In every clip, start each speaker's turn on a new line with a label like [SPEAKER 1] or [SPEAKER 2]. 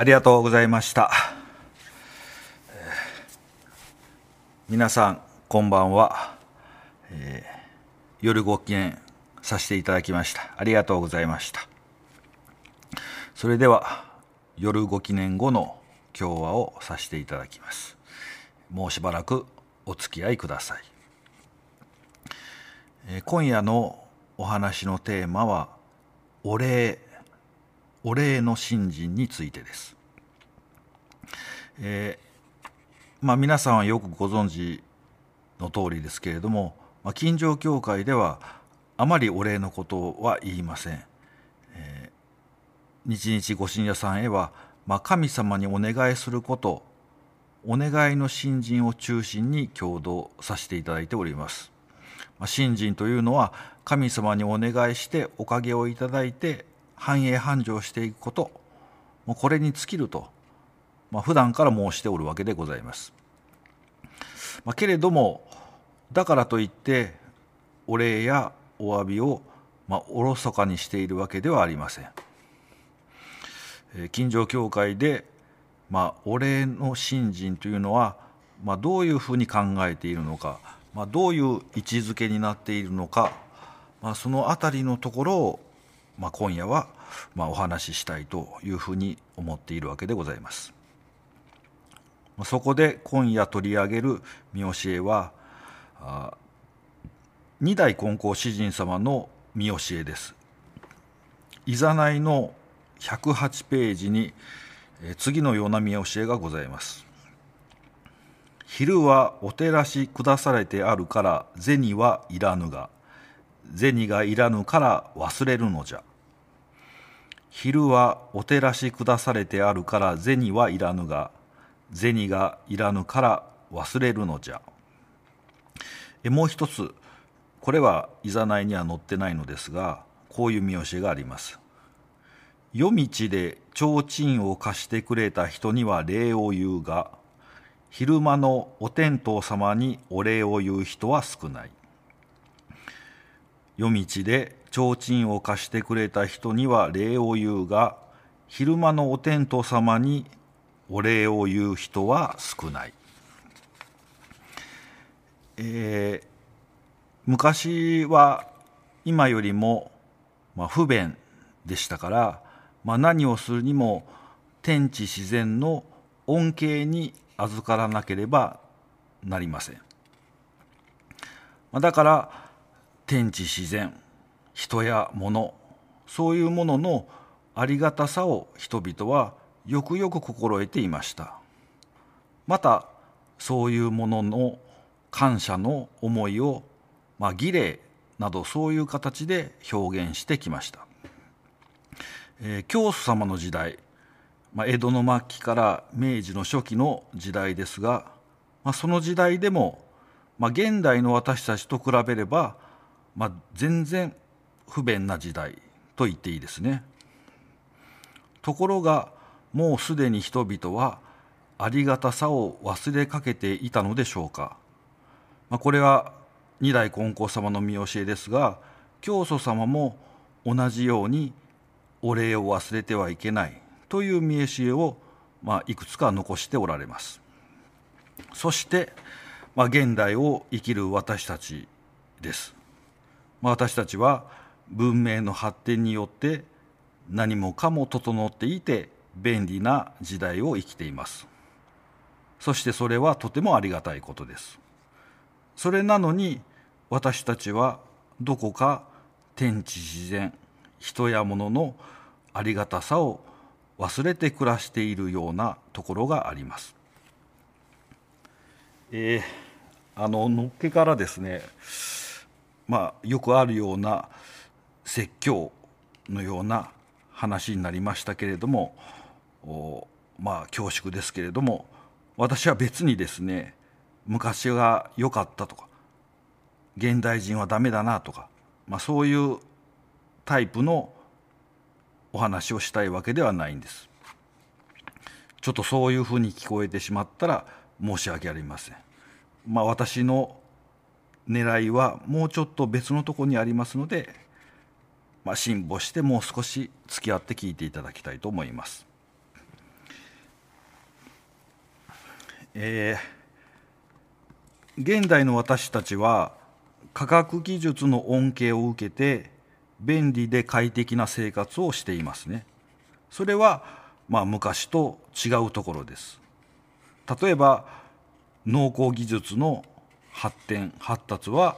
[SPEAKER 1] ありがとうございました。皆さん、こんばんは。えー夜ご機嫌させていただきました。ありがとうございました。それでは、夜ご記念後の今日話をさせていただきます。もうしばらくお付き合いください。えー今夜のお話のテーマは、お礼、お礼の信心についてです。えーまあ、皆さんはよくご存知の通りですけれども、まあ、近所教会ではあまりお礼のことは言いません。えー日々ご信者さんへは、まあ、神様にお願いすること、お願いの信心を中心に共同させていただいております。まあ、信心というのは神様にお願いしておかげをいただいて繁栄繁盛していくこと、もうこれに尽きると、まあ、普段から申しておるわけでございます。まあ、けれどもだからといってお礼やお詫びを、まあ、おろそかにしているわけではありません。えー近所教会で、まあ、お礼の信心というのは、まあ、どういうふうに考えているのか、まあ、どういう位置づけになっているのか、まあ、そのあたりのところを、まあ、今夜は、まあ、お話ししたいというふうに思っているわけでございます。そこで今夜取り上げる見教えは二代金光詩人様の見教えです。いざないの108ページに次のような見教えがございます。昼はお照らし下されてあるから銭はいらぬが銭がいらぬから忘れるのじゃ。昼はお照らし下されてあるから銭はいらぬが銭がいらぬから忘れるのじゃ。えもう一つこれはいざないには載ってないのですがこういう見教えがあります。夜道で提灯を貸してくれた人には礼を言うが昼間のお天道様にお礼を言う人は少ない夜道で提灯を貸してくれた人には礼を言うが昼間のお天道様にお礼を言う人は少ない、えー昔は今よりも、まあ、不便でしたから、まあ、何をするにも天地自然の恩恵に預からなければなりません。まあだから天地自然人や物そういうもののありがたさを人々はよくよく心得ていました。またそういうものの感謝の思いを、まあ、儀礼などそういう形で表現してきました。えー教祖様の時代、まあ、江戸の末期から明治の初期の時代ですが、まあ、その時代でも、まあ、現代の私たちと比べれば、まあ、全然不便な時代と言っていいですね。ところがもうすでに人々はありがたさを忘れかけていたのでしょうか。まあ、これは二代金光様の見教えですが教祖様も同じようにお礼を忘れてはいけないという見教えを、まあ、いくつか残しておられますそして、まあ、現代を生きる私たちです、まあ、私たちは文明の発展によって何もかも整っていて便利な時代を生きていますそしてそれはとてもありがたいことですそれなのに私たちはどこか天地自然人や物のありがたさを忘れて暮らしているようなところがあります。えーあののっけからですねまあよくあるような説教のような話になりましたけれどもまあ恐縮ですけれども私は別にですね昔が良かったとか現代人はダメだなとか、まあ、そういうタイプのお話をしたいわけではないんです。ちょっとそういうふうに聞こえてしまったら申し訳ありません。まあ私の狙いはもうちょっと別のところにありますので、まあ、辛抱してもう少し付き合って聞いていただきたいと思います。えー、現代の私たちは科学技術の恩恵を受けて便利で快適な生活をしていますね。それはまあ昔と違うところです。例えば農耕技術の発展発達は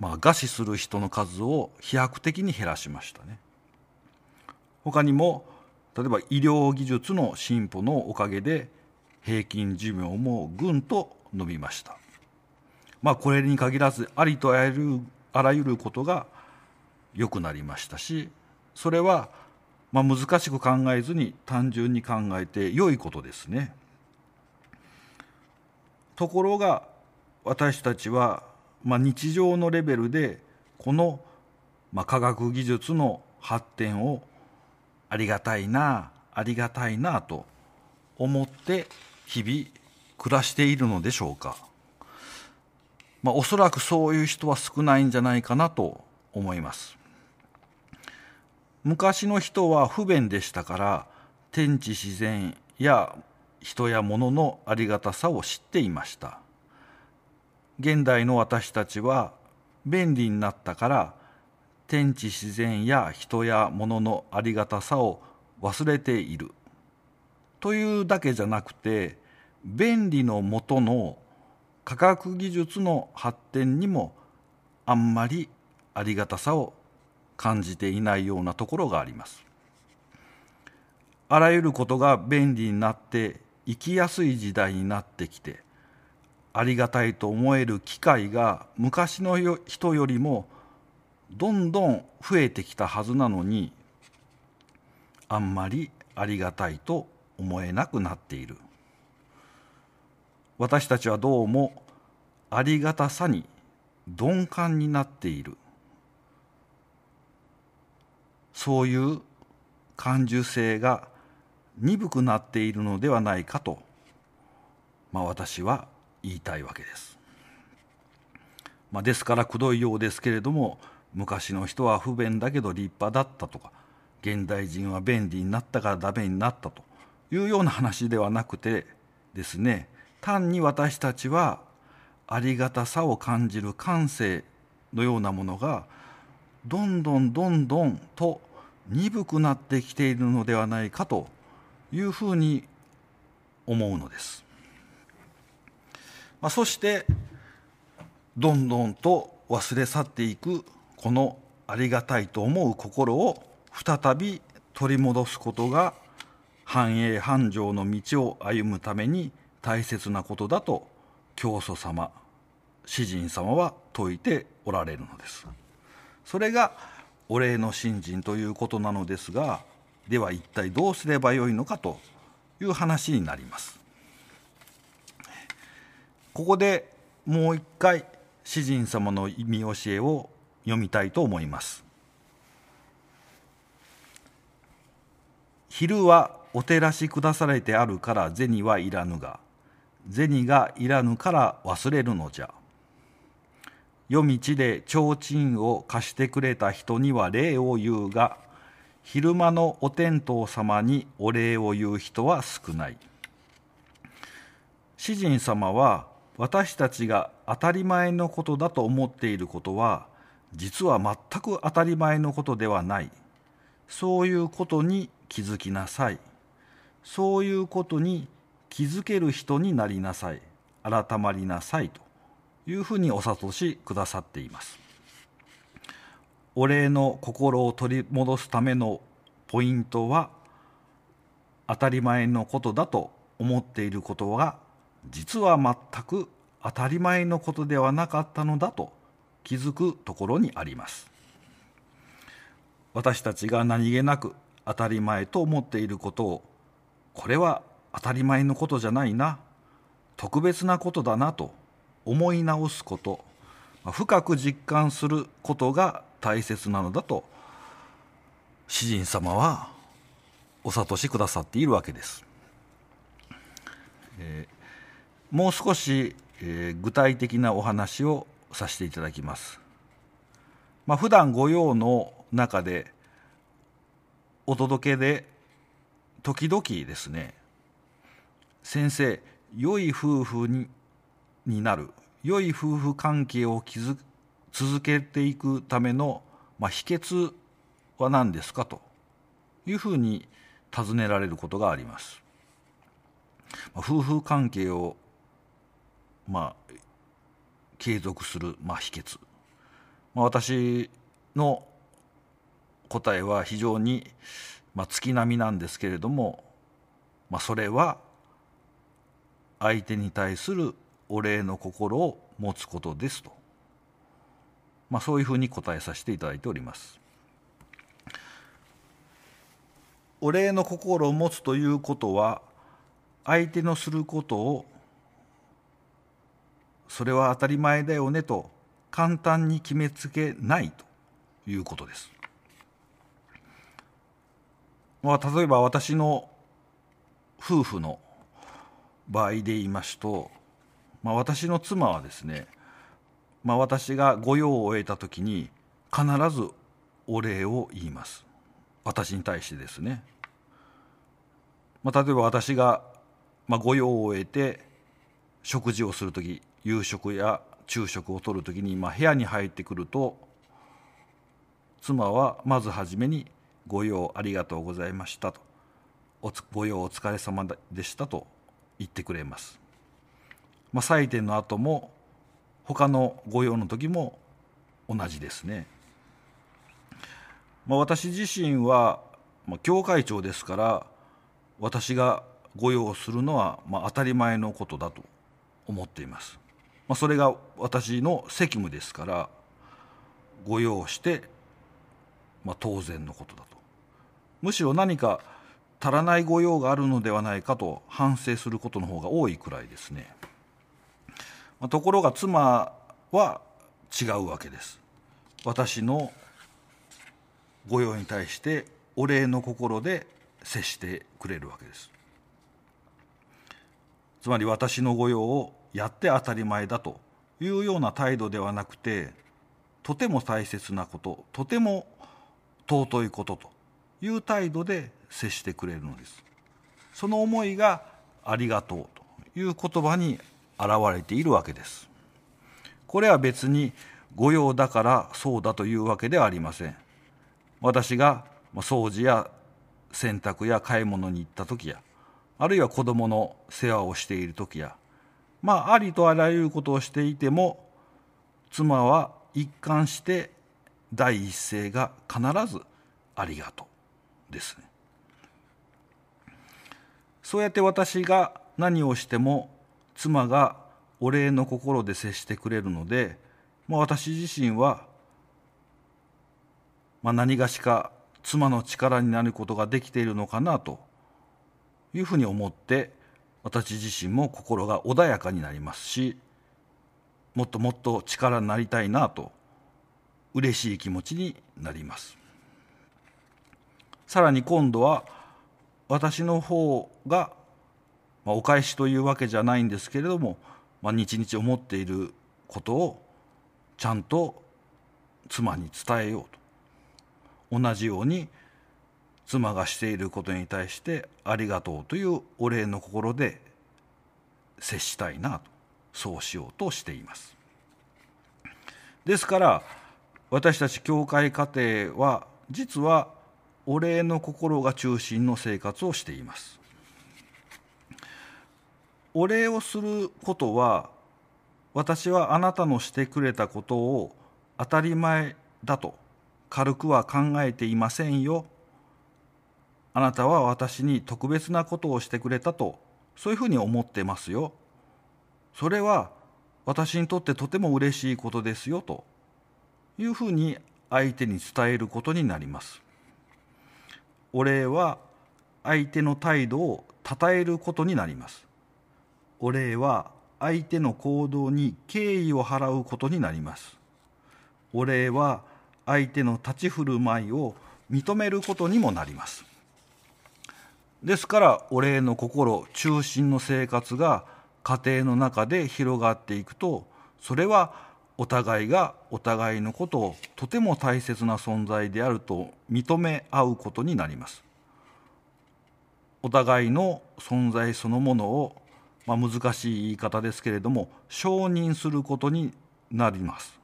[SPEAKER 1] まあ、餓死する人の数を飛躍的に減らしましたね。他にも例えば医療技術の進歩のおかげで平均寿命もぐんと伸びました。まあこれに限らずありとあらゆるあらゆることが良くなりましたしそれはまあ難しく考えずに単純に考えて良いことですね。ところが私たちはまあ、日常のレベルでこの、まあ、科学技術の発展をありがたいなありがたいなと思って日々暮らしているのでしょうか、まあ、おそらくそういう人は少ないんじゃないかなと思います。昔の人は不便でしたから天地自然や人や物のありがたさを知っていました現代の私たちは便利になったから天地自然や人や物のありがたさを忘れているというだけじゃなくて便利のもとの科学技術の発展にもあんまりありがたさを感じていないようなところがあります。あらゆることが便利になって生きやすい時代になってきてありがたいと思える機会が昔の人よりもどんどん増えてきたはずなのにあんまりありがたいと思えなくなっている。私たちはどうもありがたさに鈍感になっている。そういう感受性が鈍くなっているのではないかと、まあ、私は言いたいわけです。まあ、ですからくどいようですけれども昔の人は不便だけど立派だったとか現代人は便利になったからダメになったというような話ではなくてですね単に私たちはありがたさを感じる感性のようなものがどんどんどんどんと鈍くなってきているのではないかというふうに思うのです。まあ、そしてどんどんと忘れ去っていくこのありがたいと思う心を再び取り戻すことが繁栄繁盛の道を歩むために大切なことだと教祖様詩人様は説いておられるのですそれがお礼の信心ということなのですがでは一体どうすればよいのかという話になります。ここでもう一回詩人様の意味教えを読みたいと思います。昼はお照らし下されてあるから銭はいらぬが銭がいらぬから忘れるのじゃ。夜道で提灯を貸してくれた人には礼を言うが昼間のお天道様にお礼を言う人は少ない。詩人様は私たちが当たり前のことだと思っていることは実は全く当たり前のことではない。そういうことに気づきなさい。そういうことに気づける人になりなさい。改まりなさいというふうにお諭しくださっています。お礼の心を取り戻すためのポイントは当たり前のことだと思っていることが実は全く当たり前のことではなかったのだと気づくところにあります。私たちが何気なく当たり前と思っていることをこれは当たり前のことじゃないな。特別なことだなと思い直すこと。深く実感することが大切なのだと詩人様はお諭しくださっているわけです。えーもう少し、えー、具体的なお話をさせていただきます。まあ、普段御用の中でお届けで時々ですね先生良い夫婦にになる良い夫婦関係を築続けていくための、まあ、秘訣は何ですかというふうに尋ねられることがあります。まあ、夫婦関係を、まあ、継続する、まあ、秘訣、まあ、私の答えは非常に、まあ、月並みなんですけれども、まあ、それは相手に対するお礼の心を持つことですと、まあ、そういうふうに答えさせていただいております。お礼の心を持つということは相手のすることをそれは当たり前だよねと簡単に決めつけないということです。まあ、例えば私の夫婦の場合で言いますと、まあ、私の妻はですね、まあ、私が御用を終えた時に必ずお礼を言います。私に対してですね、まあ、例えば私が、まあ、御用を終えて食事をする時夕食や昼食をとる時に、まあ、部屋に入ってくると妻はまず初めに「ご用ありがとうございました」と「ご用お疲れ様でした」と言ってくれます。まあ、祭典の後も他の御用の時も同じですね。まあ、私自身は、まあ、教会長ですから私が御用するのは、まあ、当たり前のことだと思っています。まあ、それが私の責務ですから御用して、まあ、当然のことだと。むしろ何か足らない御用があるのではないかと反省することの方が多いくらいですね。ところが妻は違うわけです。私の御用に対してお礼の心で接してくれるわけです。つまり私の御用をやって当たり前だというような態度ではなくてとても大切なこととても尊いことという態度で接してくれるのですその思いがありがとうという言葉に表れているわけですこれは別に御用だからそうだというわけではありません私が掃除や洗濯や買い物に行った時やあるいは子供の世話をしている時やまあありとあらゆることをしていても妻は一貫して第一声が必ず「ありがとう」ですね。そうやって私が何をしても妻がお礼の心で接してくれるので、まあ、私自身は、まあ、何がしか妻の力になることができているのかなというふうに思って私自身も心が穏やかになりますしもっともっと力になりたいなと嬉しい気持ちになります。さらに今度は私の方が、まあ、お返しというわけじゃないんですけれども、まあ、日々思っていることをちゃんと妻に伝えようと。同じように妻がしていることに対してありがとうというお礼の心で接したいなとそうしようとしています。ですから私たち教会家庭は実はお礼の心が中心の生活をしています。お礼をすることは私はあなたのしてくれたことを当たり前だと軽くは考えていませんよ。あなたは私に特別なことをしてくれたとそういうふうに思ってますよ。それは私にとってとても嬉しいことですよというふうに相手に伝えることになります。お礼は相手の態度を称えることになります。お礼は相手の行動に敬意を払うことになります。お礼は相手の立ち振る舞いを認めることにもなります。ですからお礼の心中心の生活が家庭の中で広がっていくとそれはお互いがお互いのことをとても大切な存在であると認め合うことになります。お互いの存在そのものを、まあ、難しい言い方ですけれども承認することになります。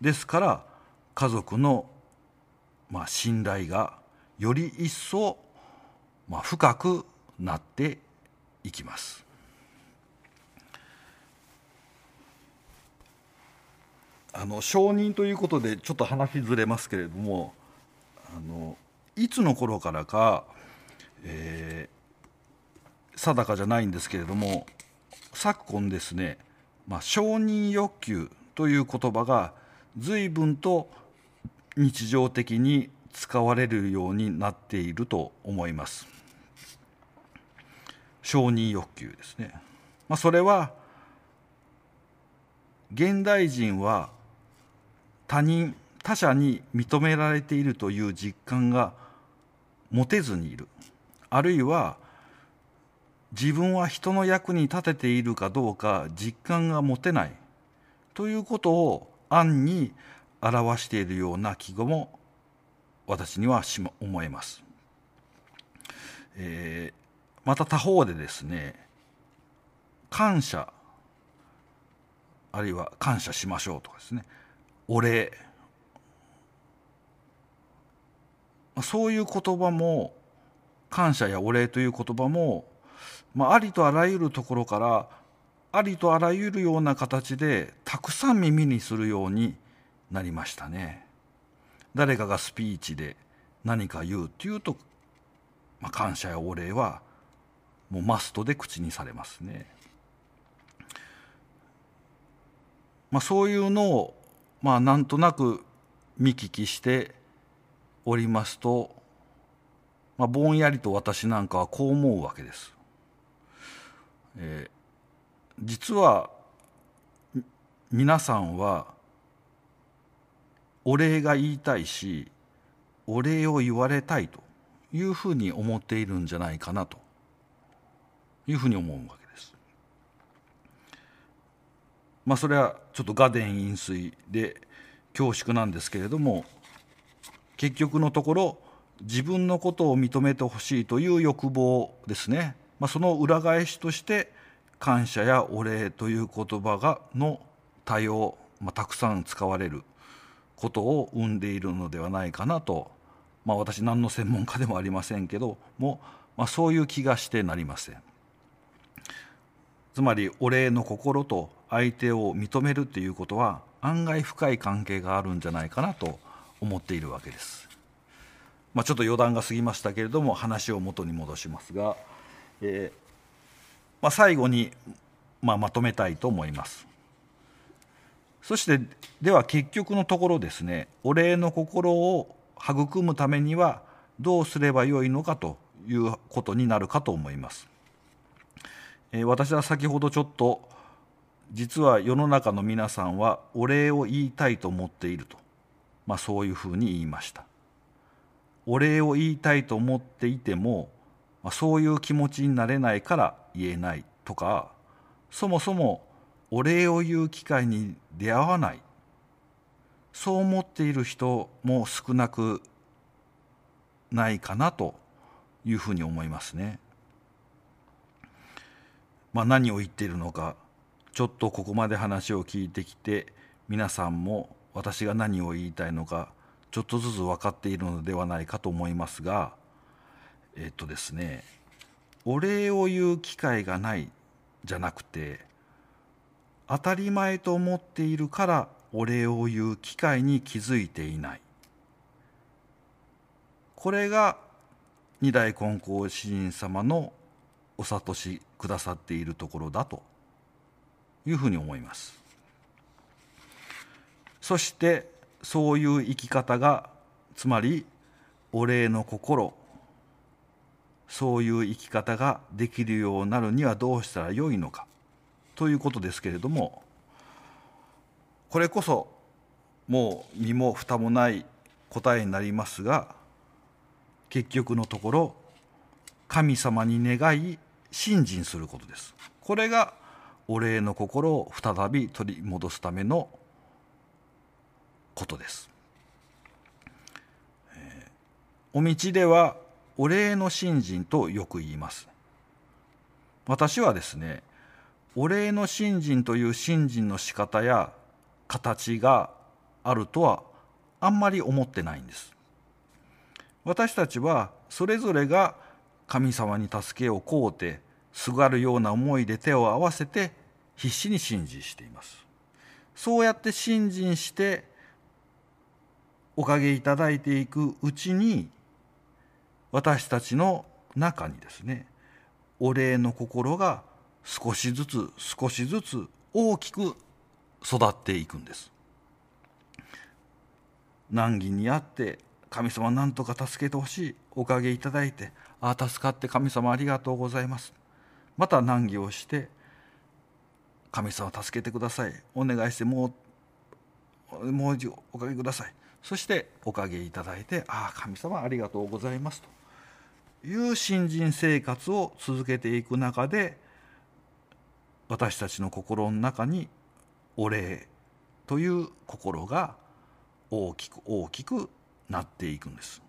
[SPEAKER 1] ですから家族の、まあ、信頼がより一層、まあ、深くなっていきます。あの承認ということでちょっと話ずれますけれどもあのいつの頃からか、えー、定かじゃないんですけれども昨今ですね、まあ、承認欲求という言葉が随分と日常的に使われるようになっていると思います。承認欲求ですね、まあ、それは現代人は他人他者に認められているという実感が持てずにいる。あるいは自分は人の役に立てているかどうか実感が持てない。ということを暗に表しているような記号も私には思えます。えー、また他方でですね感謝あるいは感謝しましょうとかですね。お礼。そういう言葉も感謝やお礼という言葉も、まあ、ありとあらゆるところからありとあらゆるような形でたくさん耳にするようになりましたね。誰かがスピーチで何か言うっていうと、まあ、感謝やお礼はもうマストで口にされますね。まあ、そういうのをまあなんとなく見聞きしておりますと、まあ、ぼんやりと私なんかはこう思うわけです。えー、実は皆さんはお礼が言いたいしお礼を言われたいというふうに思っているんじゃないかなというふうに思うわけです。まあそれはちょっと画伝飲水で恐縮なんですけれども結局のところ自分のことを認めてほしいという欲望ですね、まあ、その裏返しとして感謝やお礼という言葉がの多様、まあ、たくさん使われることを生んでいるのではないかなと、まあ、私何の専門家でもありませんけども、まあ、そういう気がしてなりません。つまりお礼の心と相手を認めるということは案外深い関係があるんじゃないかなと思っているわけです。まあ、ちょっと余談が過ぎましたけれども話を元に戻しますが、えーまあ、最後に、まあ、まとめたいと思います。そしてでは結局のところですねお礼の心を育むためにはどうすればよいのかということになるかと思います。えー、私は先ほどちょっと実は世の中の皆さんはお礼を言いたいと思っていると、まあ、そういうふうに言いました。お礼を言いたいと思っていても、まあ、そういう気持ちになれないから言えないとかそもそもお礼を言う機会に出会わないそう思っている人も少なくないかなというふうに思いますね。まあ、何を言っているのかちょっとここまで話を聞いてきて皆さんも私が何を言いたいのかちょっとずつ分かっているのではないかと思いますがえっとですねお礼を言う機会がないじゃなくて当たり前と思っているからお礼を言う機会に気づいていない。これが二代金光詩人様のお諭しくださっているところだというふうに思います。そしてそういう生き方がつまりお礼の心そういう生き方ができるようになるにはどうしたらよいのか。ということですけれどもこれこそもう身も蓋もない答えになりますが結局のところ神様に願い信心することです。これがお礼の心を再び取り戻すためのことです、お道ではお礼の信心とよく言います。私はですねお礼の信心という信心の仕方や形があるとはあんまり思ってないんです。私たちはそれぞれが神様に助けを請うてすがるような思いで手を合わせて必死に信心しています。そうやって信心しておかげいただいていくうちに私たちの中にですねお礼の心が少しずつ少しずつ大きく育っていくんです。難儀にあって神様何とか助けてほしい。おかげいただいてああ助かって神様ありがとうございます。また難儀をして神様助けてください。お願いしてもうもう一度おかげください。そしておかげいただいてああ神様ありがとうございますと。いう新人生活を続けていく中で私たちの心の中にお礼という心が大きく大きくなっていくんです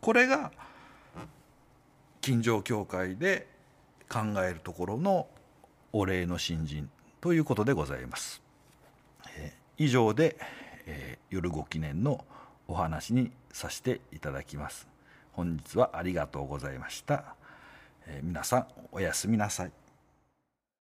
[SPEAKER 1] これが近所教会で考えるところのお礼の新人ということでございます。えー、以上で、えー、夜ご記念のお話にさせていただきます。本日はありがとうございました。えー、皆さんおやすみなさい。